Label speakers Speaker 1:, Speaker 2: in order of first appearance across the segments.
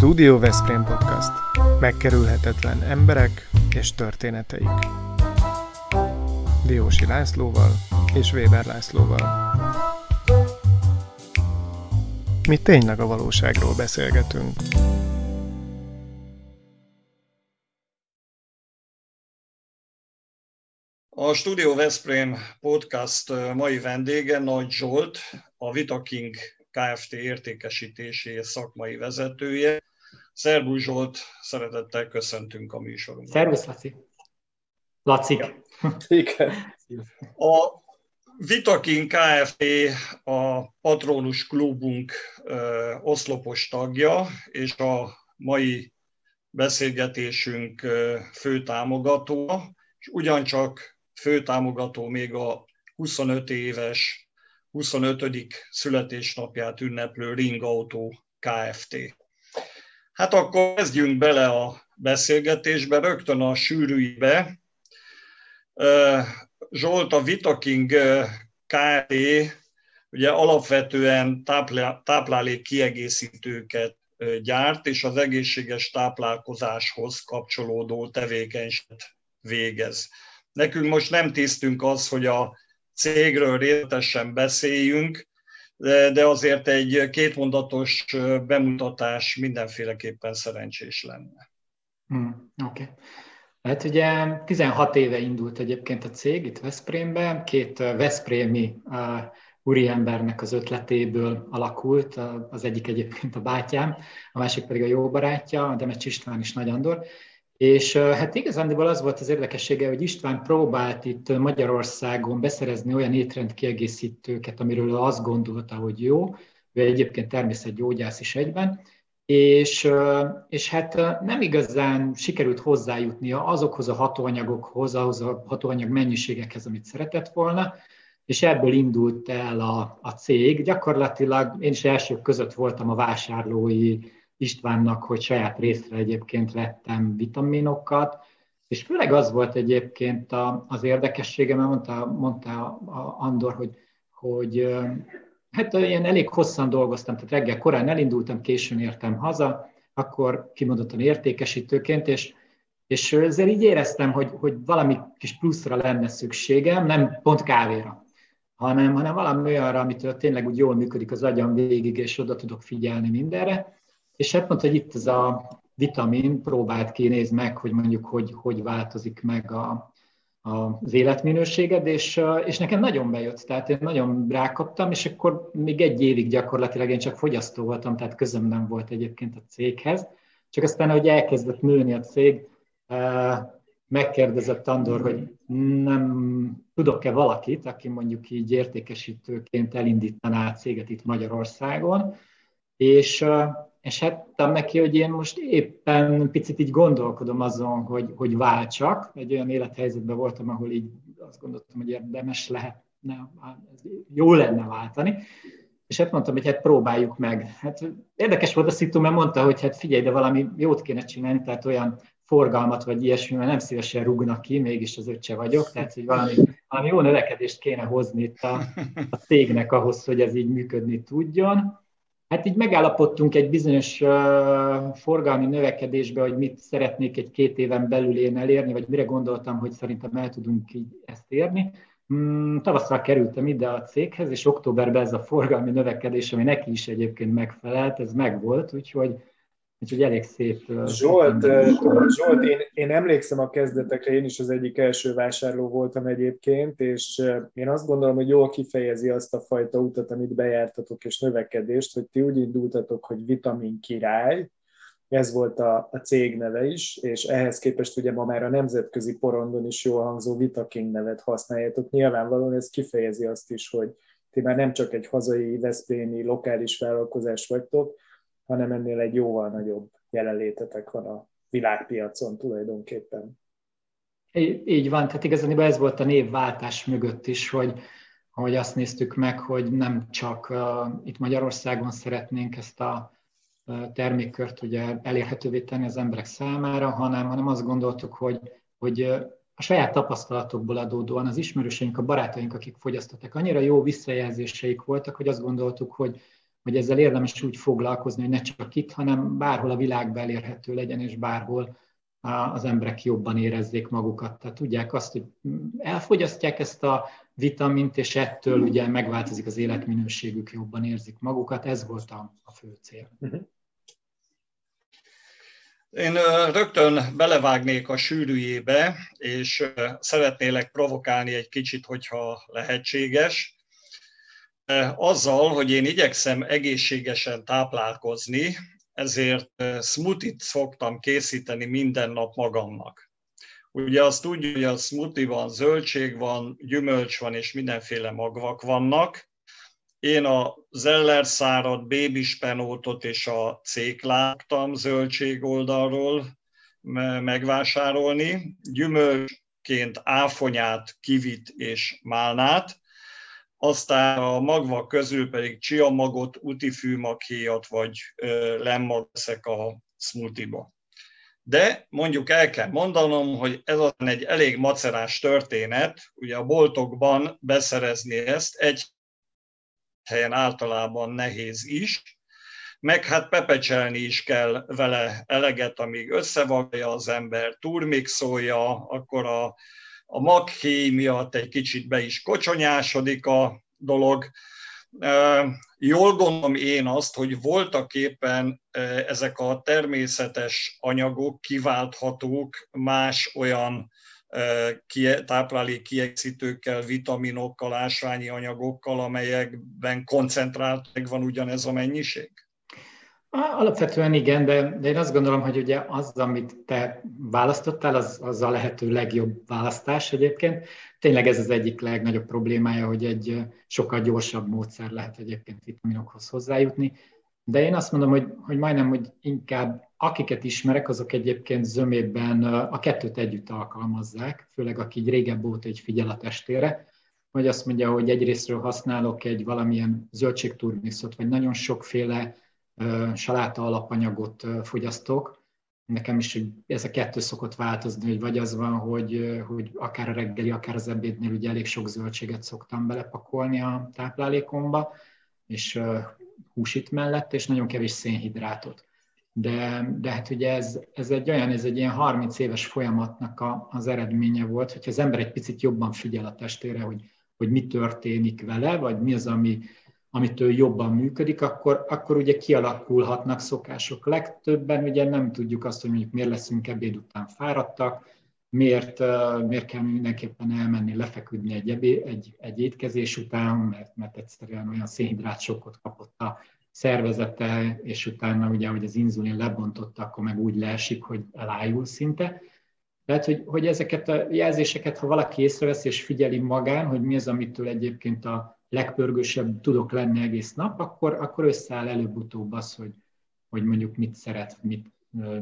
Speaker 1: Studio Veszprém Podcast. Megkerülhetetlen emberek és történeteik. Diósi Lászlóval és Weber Lászlóval. Mi tényleg a valóságról beszélgetünk.
Speaker 2: A Studio Veszprém podcast mai vendége Nagy Zsolt, a Vitaking Kft. értékesítési szakmai vezetője. Szerbusz Zsolt, szeretettel köszöntünk a műsorunkban.
Speaker 3: Szervusz, Laci. Laci.
Speaker 2: A Vitakin Kft. a Patronus Klubunk oszlopos tagja, és a mai beszélgetésünk fő támogatója, és ugyancsak fő támogató még a 25 éves 25. születésnapját ünneplő Ring Auto Kft. Hát akkor kezdjünk bele a beszélgetésbe, rögtön a sűrűibe. Zsolt, a Vitaking Kft. ugye alapvetően táplálék kiegészítőket gyárt, és az egészséges táplálkozáshoz kapcsolódó tevékenységet végez. Nekünk most nem tisztünk az, hogy a cégről részletesen beszéljünk, de, de azért egy kétmondatos bemutatás mindenféleképpen szerencsés lenne.
Speaker 3: Hmm, Oké. Okay. Hát ugye 16 éve indult egyébként a cég itt Veszprémben, két Veszprémi uh, úriembernek az ötletéből alakult, az egyik egyébként a bátyám, a másik pedig a jó barátja, a Demecs István és Nagy Andor, és hát igazándiból az volt az érdekessége, hogy István próbált itt Magyarországon beszerezni olyan étrendkiegészítőket, amiről azt gondolta, hogy jó, ő egyébként természetgyógyász is egyben, és, és hát nem igazán sikerült hozzájutnia azokhoz a hatóanyagokhoz, ahhoz a hatóanyag mennyiségekhez, amit szeretett volna, és ebből indult el a, a cég. Gyakorlatilag én is elsők között voltam a vásárlói Istvánnak, hogy saját részre egyébként vettem vitaminokat, és főleg az volt egyébként az érdekessége, mert mondta, mondta Andor, hogy, hogy hát ilyen elég hosszan dolgoztam, tehát reggel korán elindultam, későn értem haza, akkor kimondottan értékesítőként, és, és ezzel így éreztem, hogy, hogy valami kis pluszra lenne szükségem, nem pont kávéra, hanem, hanem valami olyanra, amitől tényleg úgy jól működik az agyam végig, és oda tudok figyelni mindenre. És hát mondta, hogy itt ez a vitamin, próbált ki, meg, hogy mondjuk hogy, hogy változik meg a, az életminőséged, és, és nekem nagyon bejött, tehát én nagyon rákaptam, és akkor még egy évig gyakorlatilag én csak fogyasztó voltam, tehát közöm nem volt egyébként a céghez, csak aztán, hogy elkezdett nőni a cég, megkérdezett Andor, hogy nem tudok-e valakit, aki mondjuk így értékesítőként elindítaná a céget itt Magyarországon, és és hát mondtam neki, hogy én most éppen picit így gondolkodom azon, hogy, hogy váltsak. Egy olyan élethelyzetben voltam, ahol így azt gondoltam, hogy érdemes lehetne, jó lenne váltani. És hát mondtam, hogy hát próbáljuk meg. Hát érdekes volt a szitu, mert mondta, hogy hát figyelj, de valami jót kéne csinálni, tehát olyan forgalmat vagy ilyesmi, mert nem szívesen rúgnak ki, mégis az öccse vagyok, tehát hogy valami, valami jó növekedést kéne hozni itt a, a cégnek ahhoz, hogy ez így működni tudjon. Hát így megállapodtunk egy bizonyos forgalmi növekedésbe, hogy mit szeretnék egy-két éven belül én elérni, vagy mire gondoltam, hogy szerintem el tudunk így ezt érni. Mm, tavasszal kerültem ide a céghez, és októberben ez a forgalmi növekedés, ami neki is egyébként megfelelt, ez megvolt, úgyhogy Úgyhogy elég szép.
Speaker 4: Zsolt, Zsolt én, én emlékszem a kezdetekre, én is az egyik első vásárló voltam egyébként, és én azt gondolom, hogy jól kifejezi azt a fajta utat, amit bejártatok, és növekedést, hogy ti úgy indultatok, hogy vitamin király, ez volt a, a cég neve is, és ehhez képest ugye ma már a nemzetközi porondon is jól hangzó Vitaking nevet használjátok. Nyilvánvalóan ez kifejezi azt is, hogy ti már nem csak egy hazai, veszprémi, lokális vállalkozás vagytok, hanem ennél egy jóval nagyobb jelenlétetek van a világpiacon tulajdonképpen.
Speaker 3: Így van, tehát igazán ez volt a névváltás mögött is, hogy, hogy azt néztük meg, hogy nem csak uh, itt Magyarországon szeretnénk ezt a uh, termékkört ugye elérhetővé tenni az emberek számára, hanem, hanem azt gondoltuk, hogy, hogy a saját tapasztalatokból adódóan az ismerőseink, a barátaink, akik fogyasztottak, annyira jó visszajelzéseik voltak, hogy azt gondoltuk, hogy hogy ezzel érdemes úgy foglalkozni, hogy ne csak itt, hanem bárhol a világban elérhető legyen, és bárhol az emberek jobban érezzék magukat. Tehát tudják azt, hogy elfogyasztják ezt a vitamint, és ettől ugye megváltozik az életminőségük, jobban érzik magukat. Ez volt a, fő cél. Uh-huh.
Speaker 2: Én rögtön belevágnék a sűrűjébe, és szeretnélek provokálni egy kicsit, hogyha lehetséges. Azzal, hogy én igyekszem egészségesen táplálkozni, ezért smoothie szoktam készíteni minden nap magamnak. Ugye azt tudjuk, hogy a smoothie van, zöldség van, gyümölcs van, és mindenféle magvak vannak. Én a zeller szárad, bébispenótot és a cékláttam zöldség oldalról megvásárolni. Gyümölcsként áfonyát, kivit és málnát, aztán a magvak közül pedig csia magot, utifűmaghéjat vagy lemmag veszek a smoothie-ba. De mondjuk el kell mondanom, hogy ez egy elég macerás történet, ugye a boltokban beszerezni ezt egy helyen általában nehéz is, meg hát pepecselni is kell vele eleget, amíg összevagja az ember, turmixolja, akkor a a maghéj miatt egy kicsit be is kocsonyásodik a dolog. Jól gondolom én azt, hogy voltak éppen ezek a természetes anyagok kiválthatók más olyan táplálék kiegészítőkkel, vitaminokkal, ásványi anyagokkal, amelyekben koncentrált van ugyanez a mennyiség?
Speaker 3: Alapvetően igen, de, de én azt gondolom, hogy ugye az, amit te választottál, az, az a lehető legjobb választás egyébként. Tényleg ez az egyik legnagyobb problémája, hogy egy sokkal gyorsabb módszer lehet egyébként vitaminokhoz hozzájutni. De én azt mondom, hogy, hogy majdnem, hogy inkább akiket ismerek, azok egyébként zömében a kettőt együtt alkalmazzák, főleg aki régebb óta egy figyel a testére, hogy azt mondja, hogy egyrésztről használok egy valamilyen zöldségturmixot, vagy nagyon sokféle saláta alapanyagot fogyasztok. Nekem is hogy ez a kettő szokott változni, hogy vagy az van, hogy, hogy akár a reggeli, akár az ebédnél ugye elég sok zöldséget szoktam belepakolni a táplálékomba, és húsit mellett, és nagyon kevés szénhidrátot. De, de hát ugye ez, ez egy olyan, ez egy ilyen 30 éves folyamatnak a, az eredménye volt, hogyha az ember egy picit jobban figyel a testére, hogy, hogy mi történik vele, vagy mi az, ami, amitől jobban működik, akkor, akkor ugye kialakulhatnak szokások. Legtöbben ugye nem tudjuk azt, hogy mondjuk miért leszünk ebéd után fáradtak, miért, miért kell mindenképpen elmenni, lefeküdni egy, ebé, egy, egy étkezés után, mert, mert egyszerűen olyan szénhidrát sokkot kapott a szervezete, és utána ugye, hogy az inzulin lebontotta, akkor meg úgy leesik, hogy elájul szinte. Tehát, hogy, hogy ezeket a jelzéseket, ha valaki észrevesz és figyeli magán, hogy mi az, amitől egyébként a legpörgősebb tudok lenni egész nap, akkor, akkor összeáll előbb-utóbb az, hogy, hogy mondjuk mit szeret, mit,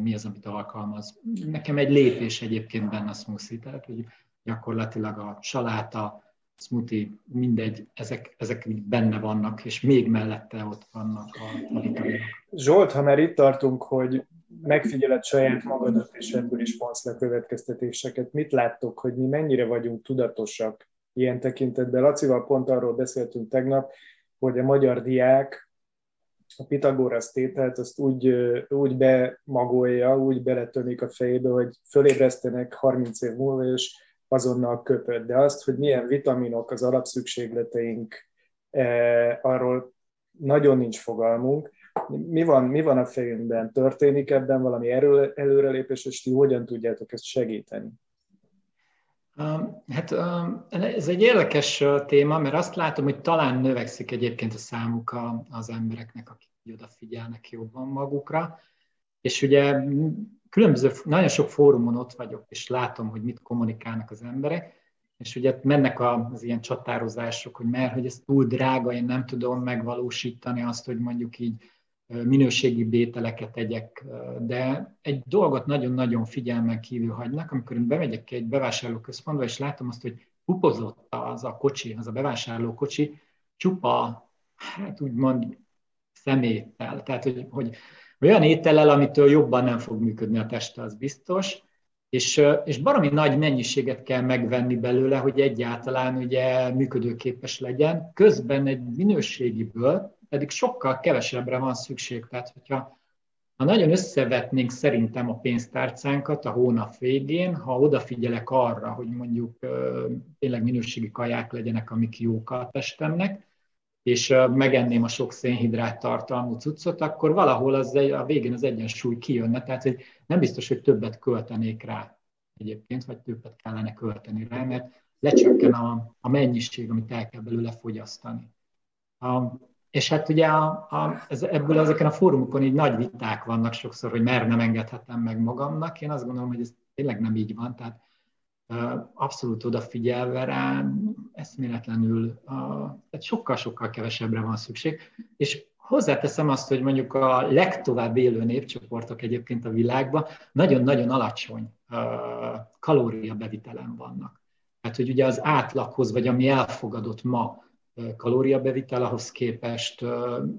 Speaker 3: mi az, amit alkalmaz. Nekem egy lépés egyébként benne a smoothie, tehát hogy gyakorlatilag a saláta, smoothie, mindegy, ezek, ezek benne vannak, és még mellette ott vannak a, a vitaminok.
Speaker 4: Zsolt, ha már itt tartunk, hogy megfigyeled saját magadat, és ebből is vonsz le következtetéseket, mit láttok, hogy mi mennyire vagyunk tudatosak ilyen tekintetben. Lacival pont arról beszéltünk tegnap, hogy a magyar diák a Pitagorasz tételt azt úgy, úgy bemagolja, úgy beletömik a fejébe, hogy fölébresztenek 30 év múlva, és azonnal köpött. De azt, hogy milyen vitaminok az alapszükségleteink, eh, arról nagyon nincs fogalmunk. Mi van, mi van a fejünkben? Történik ebben valami erő, előrelépés, és ti hogyan tudjátok ezt segíteni?
Speaker 3: Hát ez egy érdekes téma, mert azt látom, hogy talán növekszik egyébként a számuk az embereknek, akik odafigyelnek jobban magukra. És ugye különböző, nagyon sok fórumon ott vagyok, és látom, hogy mit kommunikálnak az emberek, és ugye mennek az ilyen csatározások, hogy mert hogy ez túl drága, én nem tudom megvalósítani azt, hogy mondjuk így minőségi bételeket tegyek, de egy dolgot nagyon-nagyon figyelmen kívül hagynak, amikor én bemegyek egy bevásárlóközpontba, és látom azt, hogy pupozott az a kocsi, az a bevásárló kocsi, csupa, hát úgymond szeméttel. Tehát, hogy, hogy olyan étellel, amitől jobban nem fog működni a teste, az biztos, és, és baromi nagy mennyiséget kell megvenni belőle, hogy egyáltalán ugye működőképes legyen. Közben egy minőségiből pedig sokkal kevesebbre van szükség. Tehát, hogyha ha nagyon összevetnénk szerintem a pénztárcánkat a hónap végén, ha odafigyelek arra, hogy mondjuk tényleg minőségi kaják legyenek, amik jók a testemnek, és megenném a sok szénhidrát tartalmú cuccot, akkor valahol az a végén az egyensúly kijönne. Tehát hogy nem biztos, hogy többet költenék rá egyébként, vagy többet kellene költeni rá, mert lecsökken a, a mennyiség, amit el kell belőle fogyasztani. A, és hát ugye a, a, ez, ebből ezeken a fórumokon így nagy viták vannak sokszor, hogy mert nem engedhetem meg magamnak. Én azt gondolom, hogy ez tényleg nem így van. Tehát abszolút odafigyelve rá, eszméletlenül, tehát sokkal-sokkal kevesebbre van szükség. És hozzáteszem azt, hogy mondjuk a legtovább élő népcsoportok egyébként a világban nagyon-nagyon alacsony kalóriabevitelen vannak. Tehát, hogy ugye az átlaghoz, vagy ami elfogadott ma kalóriabevitel, képest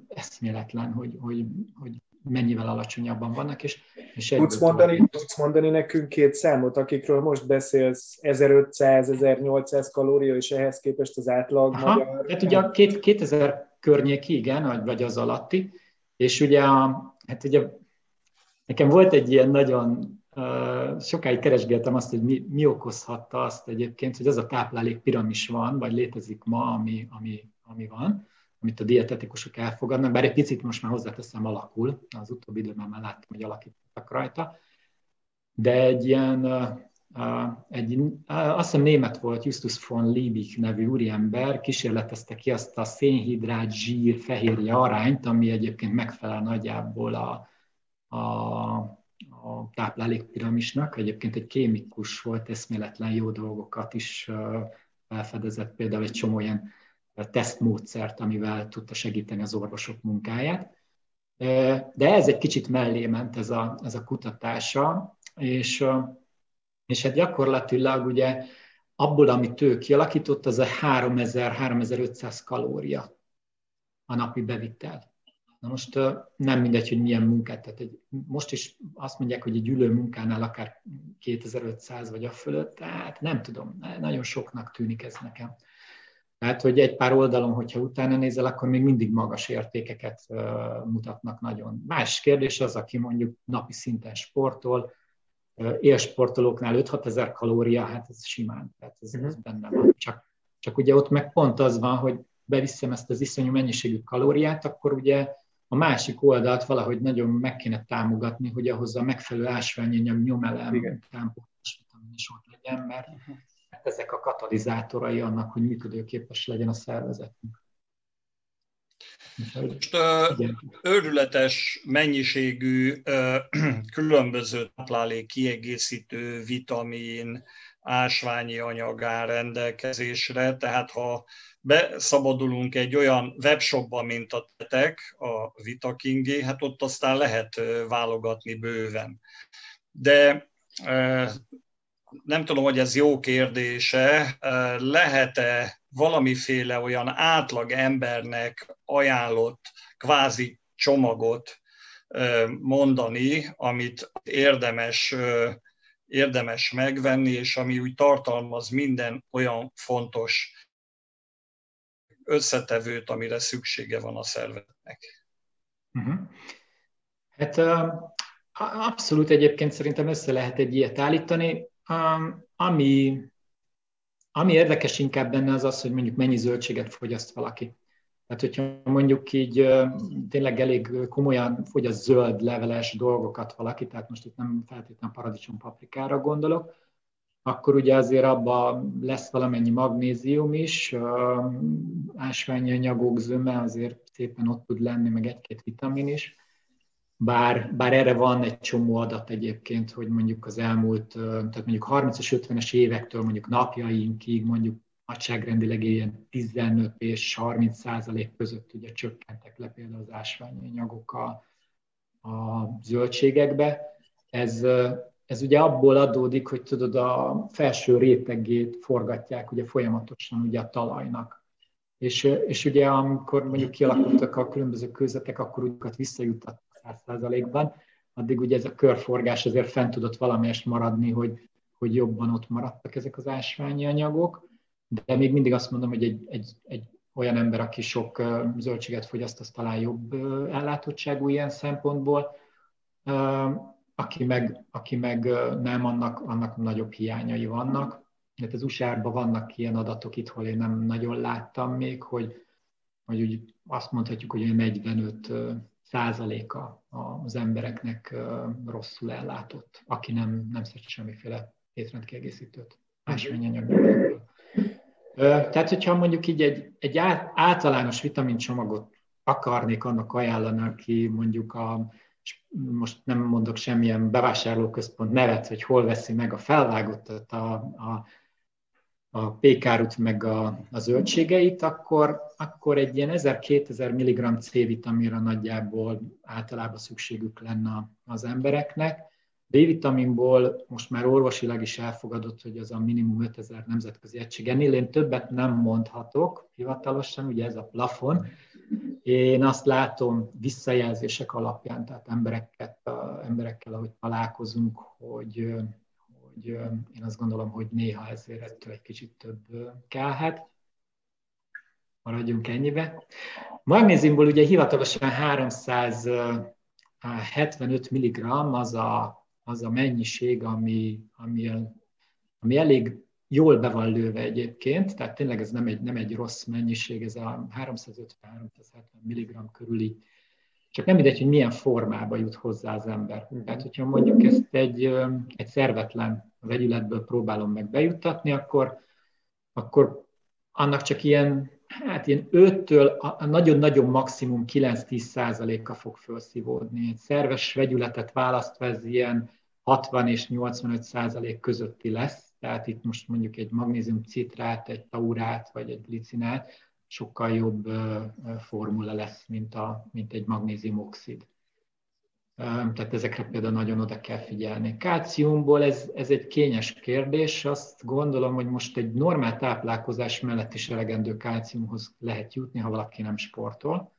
Speaker 3: eszméletlen, hogy, hogy, hogy mennyivel alacsonyabban vannak. És,
Speaker 4: és tudsz, mondani, tudsz mondani nekünk két számot, akikről most beszélsz, 1500-1800 kalória, és ehhez képest az átlag
Speaker 3: Aha, magyar... Hát ugye a két, 2000 környéki, igen, vagy az alatti, és ugye, a, hát ugye nekem volt egy ilyen nagyon sokáig keresgéltem azt, hogy mi, mi okozhatta azt egyébként, hogy az a táplálék piramis van, vagy létezik ma, ami, ami, ami van, amit a dietetikusok elfogadnak, bár egy picit most már hozzáteszem alakul, az utóbbi időben már láttam, hogy alakítottak rajta, de egy ilyen, egy, azt hiszem német volt, Justus von Liebig nevű úriember, kísérletezte ki azt a szénhidrát, zsír, fehérje arányt, ami egyébként megfelel nagyjából a, a, a táplálékpiramisnak. Egyébként egy kémikus volt, eszméletlen jó dolgokat is felfedezett, például egy csomó ilyen tesztmódszert, amivel tudta segíteni az orvosok munkáját. De ez egy kicsit mellé ment ez a, ez a kutatása, és, és hát gyakorlatilag ugye abból, amit ő kialakított, az a 3000-3500 kalória a napi bevitel. Na most nem mindegy, hogy milyen munkát, tehát egy, most is azt mondják, hogy egy ülő munkánál akár 2500 vagy a fölött, tehát nem tudom, nagyon soknak tűnik ez nekem. Tehát, hogy egy pár oldalon, hogyha utána nézel, akkor még mindig magas értékeket mutatnak nagyon. Más kérdés az, aki mondjuk napi szinten sportol, élsportolóknál 5-6 ezer kalória, hát ez simán, tehát ez, ez mhm. benne van. Csak, csak ugye ott meg pont az van, hogy beviszem ezt az iszonyú mennyiségű kalóriát, akkor ugye a másik oldalt valahogy nagyon meg kéne támogatni, hogy ahhoz a megfelelő ásványanyag, nyomelem, támpolás, is ott legyen, mert uh-huh ezek a katalizátorai annak, hogy működőképes legyen a szervezetünk.
Speaker 2: Most őrületes mennyiségű különböző táplálék kiegészítő vitamin, ásványi anyag áll rendelkezésre, tehát ha beszabadulunk egy olyan webshopba, mint a Tetek, a Vitakingé, hát ott aztán lehet válogatni bőven. De nem tudom, hogy ez jó kérdése, lehet-e valamiféle olyan átlag embernek ajánlott kvázi csomagot mondani, amit érdemes, érdemes megvenni, és ami úgy tartalmaz minden olyan fontos összetevőt, amire szüksége van a szervezetnek.
Speaker 3: Uh-huh. Hát abszolút egyébként szerintem össze lehet egy ilyet állítani. Um, ami, ami érdekes inkább benne az az, hogy mondjuk mennyi zöldséget fogyaszt valaki. Tehát, hogyha mondjuk így tényleg elég komolyan fogyaszt zöld leveles dolgokat valaki, tehát most itt nem feltétlenül paradicsom paprikára gondolok, akkor ugye azért abban lesz valamennyi magnézium is, ásványi anyagok zöme azért szépen ott tud lenni, meg egy-két vitamin is. Bár, bár erre van egy csomó adat egyébként, hogy mondjuk az elmúlt, tehát mondjuk 30-as, 50-es évektől mondjuk napjainkig mondjuk nagyságrendileg ilyen 15 és 30 százalék között ugye csökkentek le például az ásványi anyagok a, a zöldségekbe. Ez, ez ugye abból adódik, hogy tudod, a felső rétegét forgatják ugye folyamatosan ugye a talajnak. És, és ugye amikor mondjuk kialakultak a különböző kőzetek, akkor úgy visszajutott 100%-ban, addig ugye ez a körforgás azért fent tudott valamelyest maradni, hogy, hogy jobban ott maradtak ezek az ásványi anyagok, de még mindig azt mondom, hogy egy, egy, egy olyan ember, aki sok zöldséget fogyaszt, az talán jobb ellátottságú ilyen szempontból. Aki meg, aki meg nem, annak, annak nagyobb hiányai vannak. Hát az USA-ban vannak ilyen adatok, itt, hol én nem nagyon láttam még, hogy, hogy úgy azt mondhatjuk, hogy 45 százaléka az embereknek rosszul ellátott, aki nem, nem szed semmiféle étrendkiegészítőt, ásványanyagból. Tehát, hogyha mondjuk így egy, egy általános vitamincsomagot akarnék annak ajánlani, aki mondjuk a, most nem mondok semmilyen bevásárlóközpont nevet, hogy hol veszi meg a felvágottat, a, a, a pékárut meg a, a zöldségeit, akkor, akkor egy ilyen 1000-2000 mg C-vitaminra nagyjából általában szükségük lenne az embereknek. D-vitaminból most már orvosilag is elfogadott, hogy az a minimum 5000 nemzetközi egység. Ennél én többet nem mondhatok hivatalosan, ugye ez a plafon. Én azt látom visszajelzések alapján, tehát embereket, emberekkel, ahogy találkozunk, hogy, hogy én azt gondolom, hogy néha ezért ettől egy kicsit több kellhet. Maradjunk ennyibe. Magnéziumból ugye hivatalosan 375 mg az a az a mennyiség, ami, ami, ami elég jól be van lőve egyébként, tehát tényleg ez nem egy, nem egy rossz mennyiség, ez a 350-370 mg körüli, csak nem mindegy, hogy milyen formába jut hozzá az ember. Mhm. Tehát, hogyha mondjuk ezt egy, egy szervetlen vegyületből próbálom meg bejuttatni, akkor, akkor annak csak ilyen, hát ilyen 5-től a nagyon-nagyon maximum 9-10 százaléka fog felszívódni. Egy szerves vegyületet választva ez ilyen 60 és 85 százalék közötti lesz, tehát itt most mondjuk egy magnézium citrát, egy taurát vagy egy glicinát sokkal jobb formula lesz, mint, a, mint egy magnézium oxid. Tehát ezekre például nagyon oda kell figyelni. Kálciumból ez, ez egy kényes kérdés. Azt gondolom, hogy most egy normál táplálkozás mellett is elegendő kálciumhoz lehet jutni, ha valaki nem sportol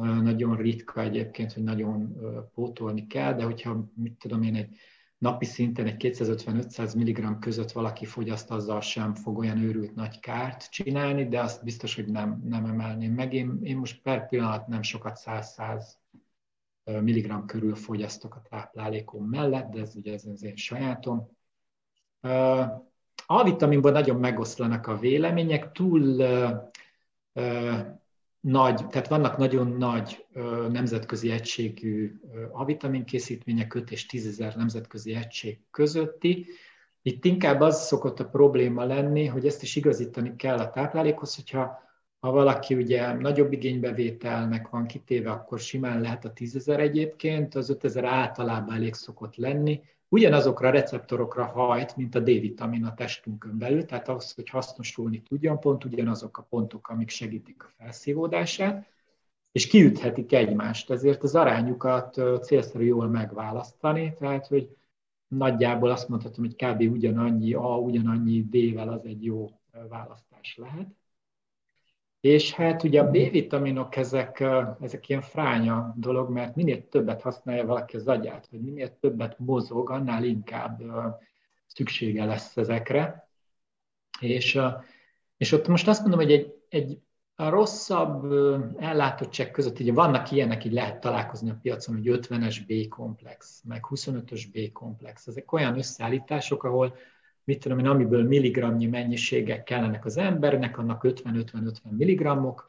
Speaker 3: nagyon ritka egyébként, hogy nagyon pótolni kell, de hogyha, mit tudom én, egy napi szinten egy 250-500 mg között valaki fogyaszt, azzal sem fog olyan őrült nagy kárt csinálni, de azt biztos, hogy nem, nem emelném meg. Én, én most per pillanat nem sokat 100-100 mg körül fogyasztok a táplálékom mellett, de ez ugye ez az én sajátom. A vitaminban nagyon megoszlanak a vélemények, túl nagy, tehát vannak nagyon nagy nemzetközi egységű A-vitamin készítmények, 5 és 10 ezer nemzetközi egység közötti. Itt inkább az szokott a probléma lenni, hogy ezt is igazítani kell a táplálékhoz, hogyha ha valaki ugye nagyobb igénybevételnek van kitéve, akkor simán lehet a 10 ezer egyébként, az 5 ezer általában elég szokott lenni, ugyanazokra a receptorokra hajt, mint a D-vitamin a testünkön belül, tehát ahhoz, hogy hasznosulni tudjon, pont ugyanazok a pontok, amik segítik a felszívódását, és kiüthetik egymást, ezért az arányukat célszerű jól megválasztani, tehát hogy nagyjából azt mondhatom, hogy kb. ugyanannyi A, ugyanannyi D-vel az egy jó választás lehet. És hát ugye a B-vitaminok ezek, ezek ilyen fránya dolog, mert minél többet használja valaki az agyát, vagy minél többet mozog, annál inkább szüksége lesz ezekre. És, és ott most azt mondom, hogy egy, egy a rosszabb ellátottság között, ugye vannak ilyenek, így lehet találkozni a piacon, hogy 50-es B-komplex, meg 25-ös B-komplex. Ezek olyan összeállítások, ahol mit tudom én, amiből milligramnyi mennyiségek kellenek az embernek, annak 50-50-50 milligrammok,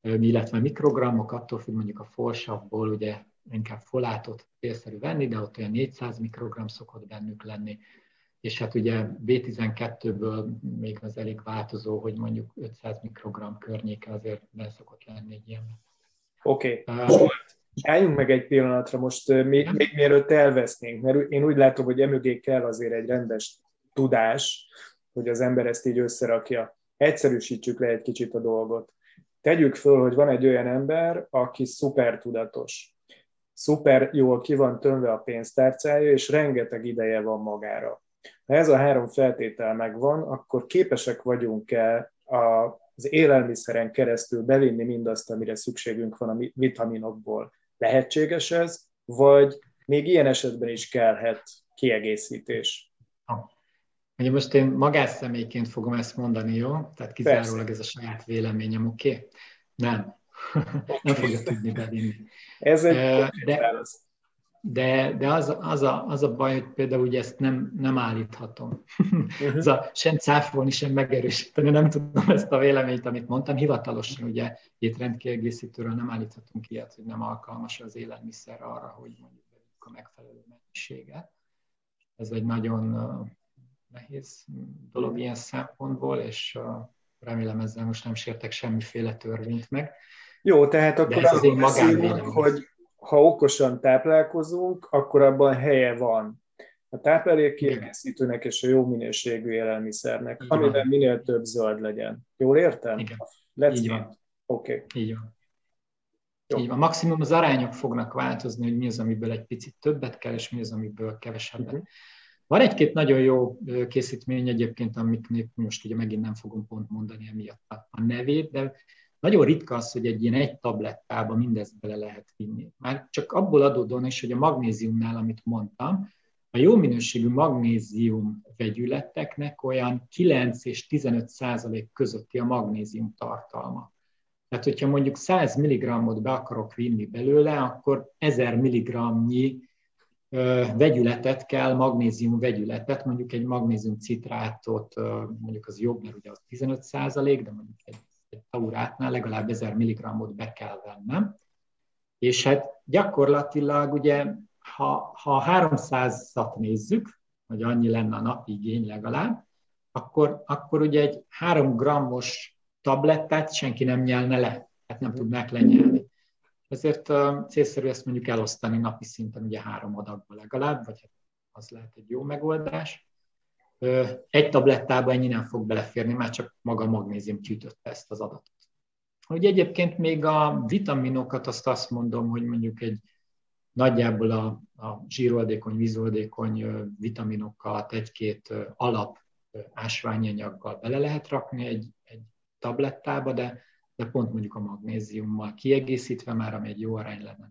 Speaker 3: illetve mikrogramok, attól függ mondjuk a forsavból, ugye inkább folátot célszerű venni, de ott olyan 400 mikrogram szokott bennük lenni. És hát ugye B12-ből még az elég változó, hogy mondjuk 500 mikrogram környéke azért be szokott lenni egy ilyen.
Speaker 4: Oké. Okay. Uh, Álljunk meg egy pillanatra most, még, még mielőtt elvesznénk, mert én úgy látom, hogy emögé kell azért egy rendes tudás, hogy az ember ezt így összerakja. Egyszerűsítsük le egy kicsit a dolgot. Tegyük föl, hogy van egy olyan ember, aki szuper tudatos, szuper jól ki van tömve a pénztárcája, és rengeteg ideje van magára. Ha ez a három feltétel megvan, akkor képesek vagyunk-e az élelmiszeren keresztül bevinni mindazt, amire szükségünk van a vitaminokból. Lehetséges ez, vagy még ilyen esetben is kellhet kiegészítés?
Speaker 3: Ugye most én magánszemélyként fogom ezt mondani, jó? Tehát kizárólag Persze. ez a saját véleményem, oké? Okay? Nem. nem fogja tudni bevinni.
Speaker 4: Ez egy
Speaker 3: de, de, de az, az, a, az a baj, hogy például ugye ezt nem, nem állíthatom. Uh-huh. ez a sem cáfolni, sem megerősíteni, nem tudom ezt a véleményt, amit mondtam. Hivatalosan ugye étrendkiegészítőről nem állíthatunk ilyet, hogy nem alkalmas az élelmiszer arra, hogy mondjuk a megfelelő mennyiséget. Ez egy nagyon nehéz dolog ilyen szempontból, és remélem ezzel most nem sértek semmiféle törvényt meg.
Speaker 4: Jó, tehát akkor az én beszélünk, hogy ha okosan táplálkozunk, akkor abban helye van a táplálékkiegészítőnek és a jó minőségű élelmiszernek, Igen. amiben minél több zöld legyen. Jól értem?
Speaker 3: Igen. Let's Így van.
Speaker 4: Oké. Okay.
Speaker 3: Így van. Jó. Így van. Maximum az arányok fognak változni, hogy mi az, amiből egy picit többet kell, és mi az, amiből kevesebbet. Uh-huh. Van egy-két nagyon jó készítmény egyébként, amiknek most ugye megint nem fogom pont mondani emiatt a nevét, de nagyon ritka az, hogy egy ilyen egy tablettába mindezt bele lehet vinni. Már csak abból adódóan is, hogy a magnéziumnál, amit mondtam, a jó minőségű magnézium vegyületeknek olyan 9 és 15 százalék közötti a magnézium tartalma. Tehát, hogyha mondjuk 100 mg-ot be akarok vinni belőle, akkor 1000 mg-nyi vegyületet kell, magnézium vegyületet, mondjuk egy magnézium citrátot, mondjuk az jobb, mert ugye az 15 százalék, de mondjuk egy, egy taurátnál legalább 1000 mg-ot be kell vennem. És hát gyakorlatilag ugye, ha, ha 300-at nézzük, hogy annyi lenne a napi igény legalább, akkor, akkor ugye egy 3 grammos tablettát senki nem nyelne le, tehát nem tudnák lenyelni. Ezért célszerű ezt mondjuk elosztani napi szinten ugye három adagba legalább, vagy hát az lehet egy jó megoldás. Egy tablettába ennyi nem fog beleférni, már csak maga a magnézium gyűjtötte ezt az adatot. Hogy egyébként még a vitaminokat azt azt mondom, hogy mondjuk egy nagyjából a, a zsíroldékony, vízoldékony vitaminokat egy-két alap ásványanyaggal bele lehet rakni egy, egy tablettába, de de pont mondjuk a magnéziummal kiegészítve már, ami egy jó arány lenne.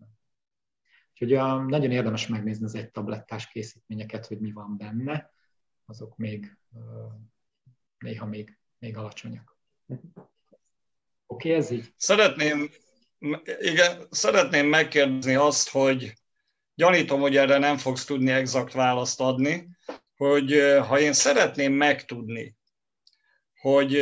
Speaker 3: Úgyhogy a, nagyon érdemes megnézni az egy tablettás készítményeket, hogy mi van benne, azok még néha még, még alacsonyak. Oké, okay, ez így?
Speaker 2: Szeretném, igen, szeretném megkérdezni azt, hogy gyanítom, hogy erre nem fogsz tudni exakt választ adni, hogy ha én szeretném megtudni, hogy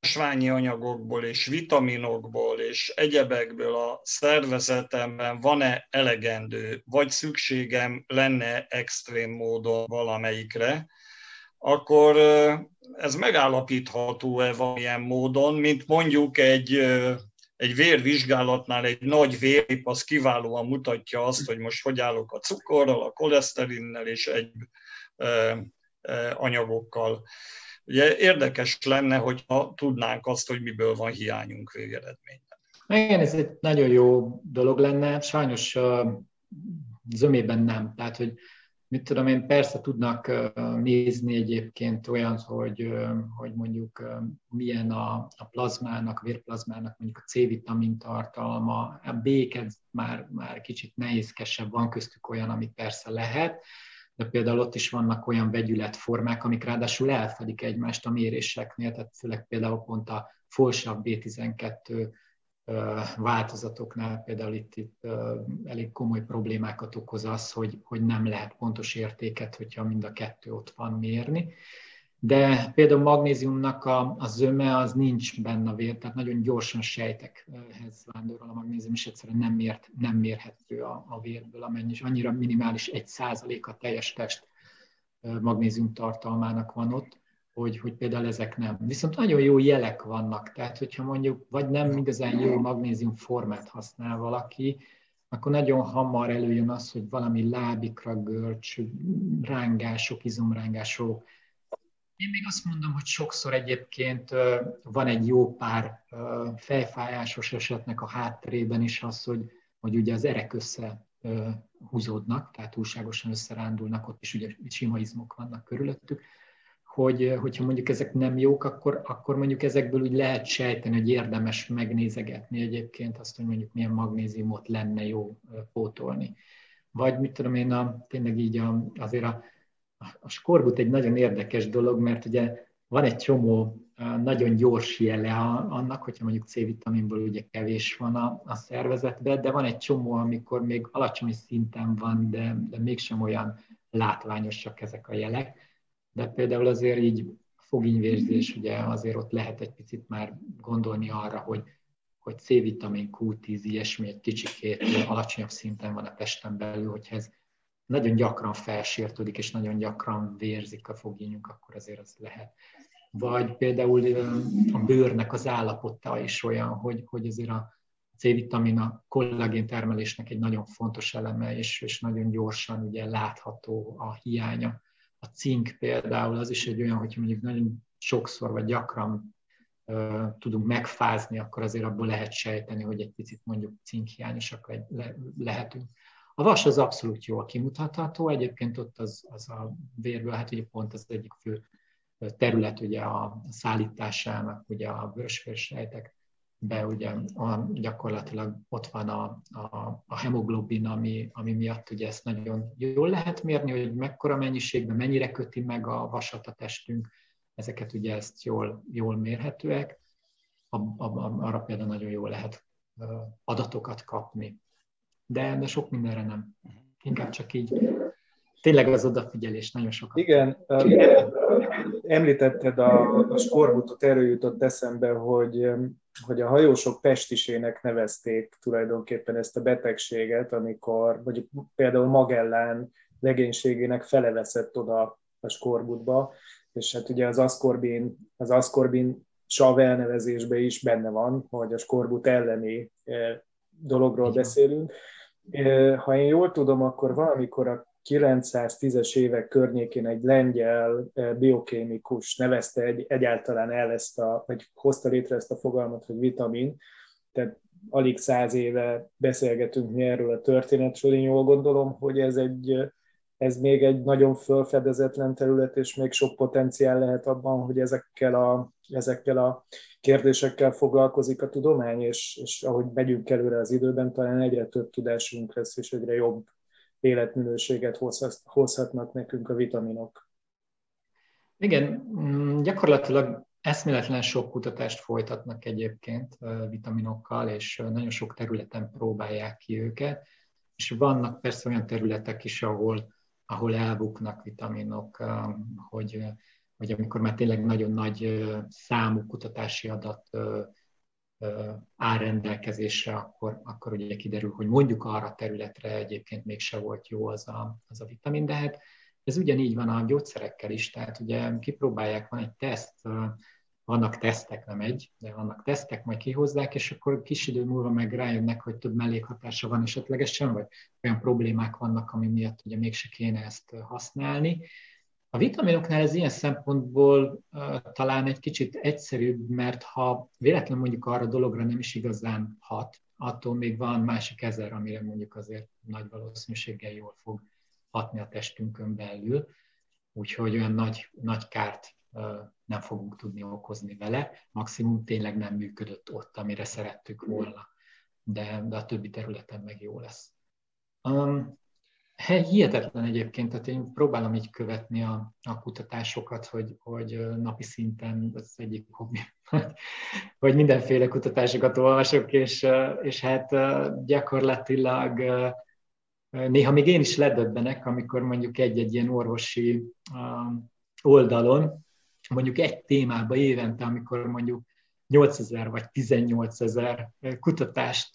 Speaker 2: ásványi anyagokból és vitaminokból és egyebekből a szervezetemben van-e elegendő, vagy szükségem lenne extrém módon valamelyikre, akkor ez megállapítható-e valamilyen módon, mint mondjuk egy, egy vérvizsgálatnál egy nagy vérép, az kiválóan mutatja azt, hogy most hogy állok a cukorral, a koleszterinnel és egy anyagokkal. Ugye érdekes lenne, hogyha tudnánk azt, hogy miből van hiányunk végeredményben.
Speaker 3: Igen, ez egy nagyon jó dolog lenne. Sajnos zömében nem. Tehát, hogy mit tudom én, persze tudnak nézni egyébként olyan, hogy, hogy mondjuk milyen a, a plazmának, a vérplazmának mondjuk a C-vitamin tartalma, a b már, már kicsit nehézkesebb, van köztük olyan, amit persze lehet, de például ott is vannak olyan vegyületformák, amik ráadásul elfedik egymást a méréseknél, tehát főleg például pont a folsabb B12 változatoknál például itt, itt elég komoly problémákat okoz az, hogy, hogy nem lehet pontos értéket, hogyha mind a kettő ott van mérni de például magnéziumnak a, a zöme az nincs benne a vér, tehát nagyon gyorsan sejtekhez vándorol a magnézium, és egyszerűen nem, mért, nem mérhető a, a vérből, amennyi, és annyira minimális egy százalék a teljes test magnézium tartalmának van ott, hogy, hogy például ezek nem. Viszont nagyon jó jelek vannak, tehát hogyha mondjuk vagy nem igazán jó magnézium formát használ valaki, akkor nagyon hamar előjön az, hogy valami lábikra görcs, rángások, izomrángások, én még azt mondom, hogy sokszor egyébként van egy jó pár fejfájásos esetnek a hátterében is az, hogy, hogy ugye az erek össze húzódnak, tehát túlságosan összerándulnak, ott is ugye sima izmok vannak körülöttük, hogy, hogyha mondjuk ezek nem jók, akkor, akkor mondjuk ezekből úgy lehet sejteni, hogy érdemes megnézegetni egyébként azt, hogy mondjuk milyen magnéziumot lenne jó pótolni. Vagy mit tudom én, a, tényleg így a, azért a a skorbut egy nagyon érdekes dolog, mert ugye van egy csomó nagyon gyors jele annak, hogyha mondjuk C-vitaminból ugye kevés van a, a szervezetben, de van egy csomó, amikor még alacsony szinten van, de, de mégsem olyan látványosak ezek a jelek. De például azért így fogínyvérzés, ugye azért ott lehet egy picit már gondolni arra, hogy, hogy C-vitamin, Q10, ilyesmi egy kicsikét alacsonyabb szinten van a testen belül, hogyha ez nagyon gyakran felsértődik, és nagyon gyakran vérzik a fogényunk, akkor azért az lehet. Vagy például a bőrnek az állapota is olyan, hogy, hogy azért a C-vitamin a kollagén termelésnek egy nagyon fontos eleme, és, és nagyon gyorsan ugye látható a hiánya. A cink például az is egy olyan, hogy mondjuk nagyon sokszor vagy gyakran uh, tudunk megfázni, akkor azért abból lehet sejteni, hogy egy picit mondjuk cinkhiányosak le, le, lehetünk. A vas az abszolút jól kimutatható, egyébként ott az, az a vérből, hát ugye pont az egyik fő terület ugye a szállításának, ugye a vörösvérsejtek be ugye a, gyakorlatilag ott van a, a, a hemoglobin, ami, ami miatt ugye ezt nagyon jól lehet mérni, hogy mekkora mennyiségben, mennyire köti meg a vasat a testünk, ezeket ugye ezt jól, jól mérhetőek, a, a, arra például nagyon jól lehet adatokat kapni de, de sok mindenre nem. Inkább csak így tényleg az odafigyelés nagyon sokat.
Speaker 4: Igen, említetted a, a skorbutot, erről jutott eszembe, hogy, hogy a hajósok pestisének nevezték tulajdonképpen ezt a betegséget, amikor mondjuk például Magellán legénységének fele veszett oda a skorbutba, és hát ugye az aszkorbin, az aszkorbin sav elnevezésben is benne van, hogy a skorbut elleni dologról beszélünk, ha én jól tudom, akkor valamikor a 910-es évek környékén egy lengyel biokémikus nevezte egy, egyáltalán el ezt a, vagy hozta létre ezt a fogalmat, hogy vitamin, tehát alig száz éve beszélgetünk mi erről a történetről, én jól gondolom, hogy ez, egy, ez még egy nagyon fölfedezetlen terület, és még sok potenciál lehet abban, hogy ezekkel a, ezekkel a kérdésekkel foglalkozik a tudomány, és, és ahogy megyünk előre az időben, talán egyre több tudásunk lesz, és egyre jobb életminőséget hozhatnak nekünk a vitaminok.
Speaker 3: Igen, mm, gyakorlatilag eszméletlen sok kutatást folytatnak egyébként vitaminokkal, és nagyon sok területen próbálják ki őket, és vannak persze olyan területek is, ahol, ahol elbuknak vitaminok, hogy vagy amikor már tényleg nagyon nagy számú kutatási adat áll rendelkezésre, akkor, akkor ugye kiderül, hogy mondjuk arra a területre egyébként mégse volt jó az a, az a vitamin, de hát ez ugyanígy van a gyógyszerekkel is, tehát ugye kipróbálják, van egy teszt, vannak tesztek, nem egy, de vannak tesztek, majd kihozzák, és akkor kis idő múlva meg rájönnek, hogy több mellékhatása van esetlegesen, vagy olyan problémák vannak, ami miatt ugye mégse kéne ezt használni, a vitaminoknál ez ilyen szempontból uh, talán egy kicsit egyszerűbb, mert ha véletlenül mondjuk arra dologra nem is igazán hat, attól még van másik ezer, amire mondjuk azért nagy valószínűséggel jól fog hatni a testünkön belül, úgyhogy olyan nagy, nagy kárt uh, nem fogunk tudni okozni vele, maximum tényleg nem működött ott, amire szerettük volna, de, de a többi területen meg jó lesz. Um, Hihetetlen egyébként, tehát én próbálom így követni a, a kutatásokat, hogy, hogy napi szinten az egyik hobbi, hogy mindenféle kutatásokat olvasok, és, és hát gyakorlatilag néha még én is ledöbbenek, amikor mondjuk egy-egy ilyen orvosi oldalon, mondjuk egy témába évente, amikor mondjuk 8000 vagy 18 ezer kutatást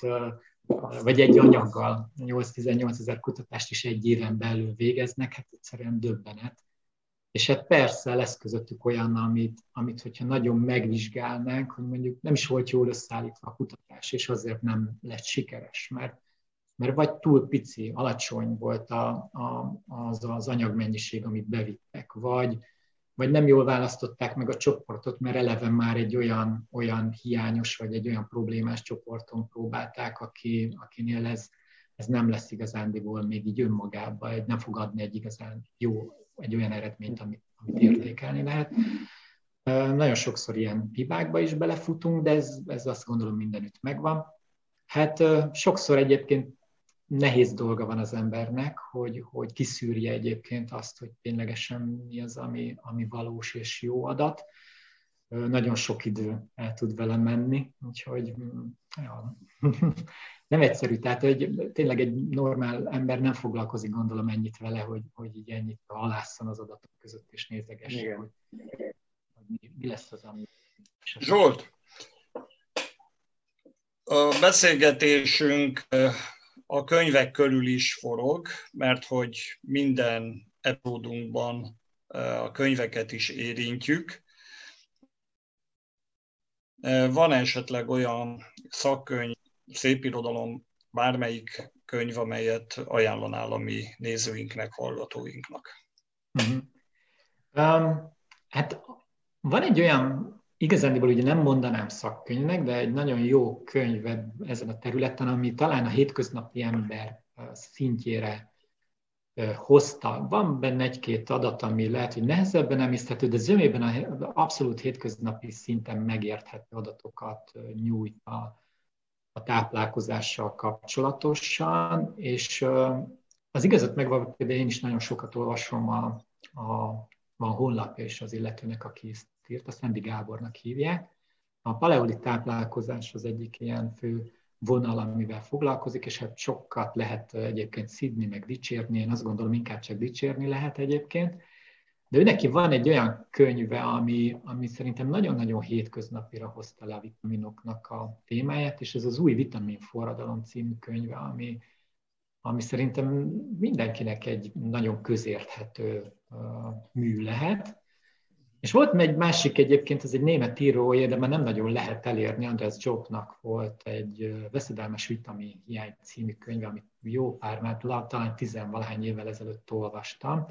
Speaker 3: vagy egy anyaggal 8-18 ezer kutatást is egy éven belül végeznek, hát egyszerűen döbbenet. És hát persze lesz közöttük olyan, amit, amit hogyha nagyon megvizsgálnánk, hogy mondjuk nem is volt jól összeállítva a kutatás, és azért nem lett sikeres, mert, mert vagy túl pici, alacsony volt a, a, az az anyagmennyiség, amit bevittek, vagy, vagy nem jól választották meg a csoportot, mert eleve már egy olyan, olyan hiányos, vagy egy olyan problémás csoporton próbálták, aki, akinél ez, ez nem lesz igazándiból még így önmagában, egy, nem fog adni egy igazán jó, egy olyan eredményt, amit, amit értékelni lehet. Nagyon sokszor ilyen hibákba is belefutunk, de ez, ez azt gondolom mindenütt megvan. Hát sokszor egyébként nehéz dolga van az embernek, hogy, hogy kiszűrje egyébként azt, hogy ténylegesen mi az, ami, ami valós és jó adat. Nagyon sok idő el tud vele menni, úgyhogy mm, ja, nem egyszerű. Tehát hogy tényleg egy normál ember nem foglalkozik, gondolom, ennyit vele, hogy, hogy így ennyit halásszon az adatok között, és nézegesse, hogy, hogy mi, mi lesz az, ami...
Speaker 2: Zsolt, a beszélgetésünk a könyvek körül is forog, mert hogy minden epizódunkban a könyveket is érintjük. Van esetleg olyan szakkönyv, szépirodalom, bármelyik könyv, amelyet ajánlanál a mi nézőinknek, hallgatóinknak?
Speaker 3: Uh-huh. Um, hát van egy olyan igazándiból ugye nem mondanám szakkönyvnek, de egy nagyon jó könyv ezen a területen, ami talán a hétköznapi ember szintjére hozta. Van benne egy-két adat, ami lehet, hogy nehezebben emészthető, de zömében a abszolút hétköznapi szinten megérthető adatokat nyújt a, a táplálkozással kapcsolatosan, és az igazat megvan, de én is nagyon sokat olvasom a, a, a honlapja és az illetőnek, aki ezt írt, azt Fendi Gábornak hívják. A paleolit táplálkozás az egyik ilyen fő vonal, amivel foglalkozik, és hát sokat lehet egyébként szidni, meg dicsérni, én azt gondolom, inkább csak dicsérni lehet egyébként. De ő neki van egy olyan könyve, ami, ami szerintem nagyon-nagyon hétköznapira hozta le a vitaminoknak a témáját, és ez az új vitamin forradalom című könyve, ami, ami szerintem mindenkinek egy nagyon közérthető uh, mű lehet. És volt egy másik egyébként, ez egy német írója, de már nem nagyon lehet elérni, András Jobnak volt egy veszedelmes vitamin hiány című könyve, amit jó pár, mert talán tizenvalahány évvel ezelőtt olvastam,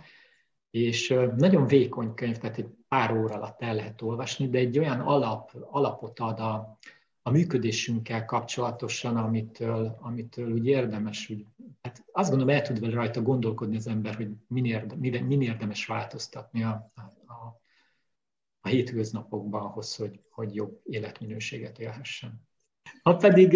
Speaker 3: és nagyon vékony könyv, tehát egy pár óra alatt el lehet olvasni, de egy olyan alap, alapot ad a, a működésünkkel kapcsolatosan, amitől, amitől úgy érdemes, úgy, hát azt gondolom, el tud vele rajta gondolkodni az ember, hogy min, érde, min érdemes változtatni a, a, a a hétköznapokban ahhoz, hogy, hogy jobb életminőséget élhessen. Ha pedig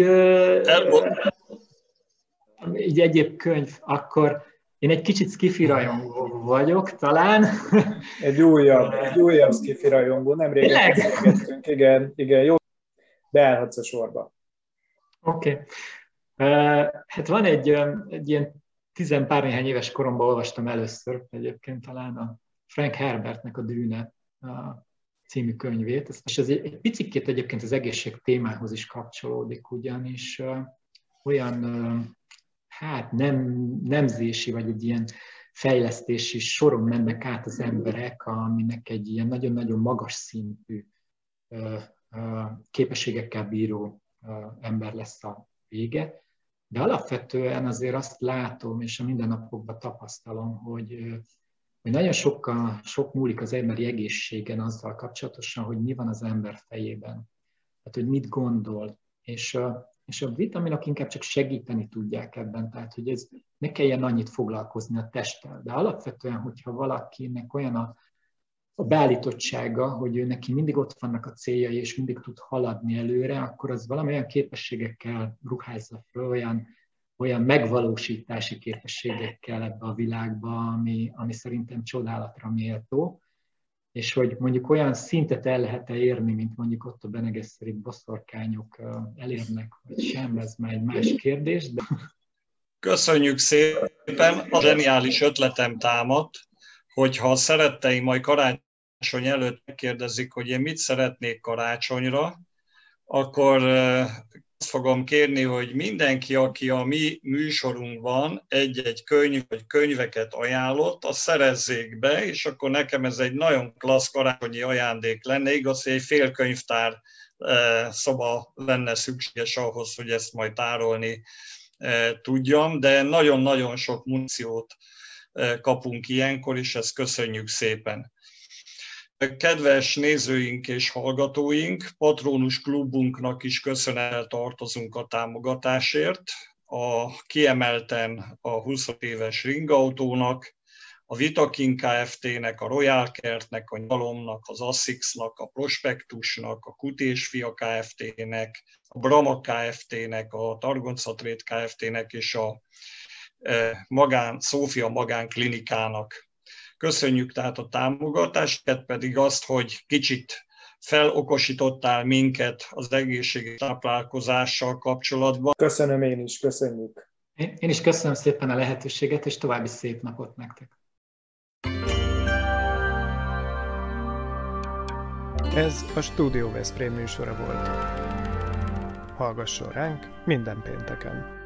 Speaker 3: egy egyéb könyv, akkor én egy kicsit skifi rajongó vagyok talán.
Speaker 4: Egy újabb, egy újabb skifi rajongó, nem régen Igen, igen, jó. Beállhatsz a sorba.
Speaker 3: Oké. Okay. Hát van egy, egy ilyen tizenpár néhány éves koromban olvastam először egyébként talán a Frank Herbertnek a Dűne című könyvét, és ez egy, egy picit egyébként az egészség témához is kapcsolódik, ugyanis olyan hát nem, nemzési, vagy egy ilyen fejlesztési soron mennek át az emberek, aminek egy ilyen nagyon-nagyon magas szintű képességekkel bíró ember lesz a vége. De alapvetően azért azt látom, és a mindennapokban tapasztalom, hogy hogy nagyon sokkal, sok múlik az emberi egészségen azzal kapcsolatosan, hogy mi van az ember fejében. Tehát, hogy mit gondol. És, és a vitaminok inkább csak segíteni tudják ebben, tehát, hogy ez ne kelljen annyit foglalkozni a testtel. De alapvetően, hogyha valakinek olyan a, a beállítottsága, hogy ő neki mindig ott vannak a céljai, és mindig tud haladni előre, akkor az valamilyen képességekkel ruházza föl, olyan olyan megvalósítási képességekkel ebbe a világba, ami, ami szerintem csodálatra méltó, és hogy mondjuk olyan szintet el lehet-e érni, mint mondjuk ott a Benegesserit boszorkányok elérnek, vagy sem, ez már egy más kérdés. De...
Speaker 2: Köszönjük szépen, a zseniális ötletem támadt, hogyha a szeretteim majd karácsony előtt megkérdezik, hogy én mit szeretnék karácsonyra, akkor azt fogom kérni, hogy mindenki, aki a mi műsorunkban egy-egy könyv vagy könyveket ajánlott, azt szerezzék be, és akkor nekem ez egy nagyon klassz karácsonyi ajándék lenne. Igaz, hogy egy fél könyvtár e, szoba lenne szükséges ahhoz, hogy ezt majd tárolni e, tudjam, de nagyon-nagyon sok muníciót e, kapunk ilyenkor, és ezt köszönjük szépen. Kedves nézőink és hallgatóink, Patronus Klubunknak is köszönel tartozunk a támogatásért. A, kiemelten a 20 éves ringautónak, a Vitakin Kft-nek, a Royal Kertnek, a Nyalomnak, az Assixnak, a Prospektusnak, a Kutés Fia Kft-nek, a Brama Kft-nek, a Targoncatrét Kft-nek és a e, magán, Szófia Magánklinikának. Köszönjük tehát a támogatást, pedig azt, hogy kicsit felokosítottál minket az egészségi táplálkozással kapcsolatban.
Speaker 4: Köszönöm én is, köszönjük.
Speaker 3: Én is köszönöm szépen a lehetőséget, és további szép napot nektek.
Speaker 1: Ez a Studio Veszprém műsora volt. Hallgasson ránk minden pénteken!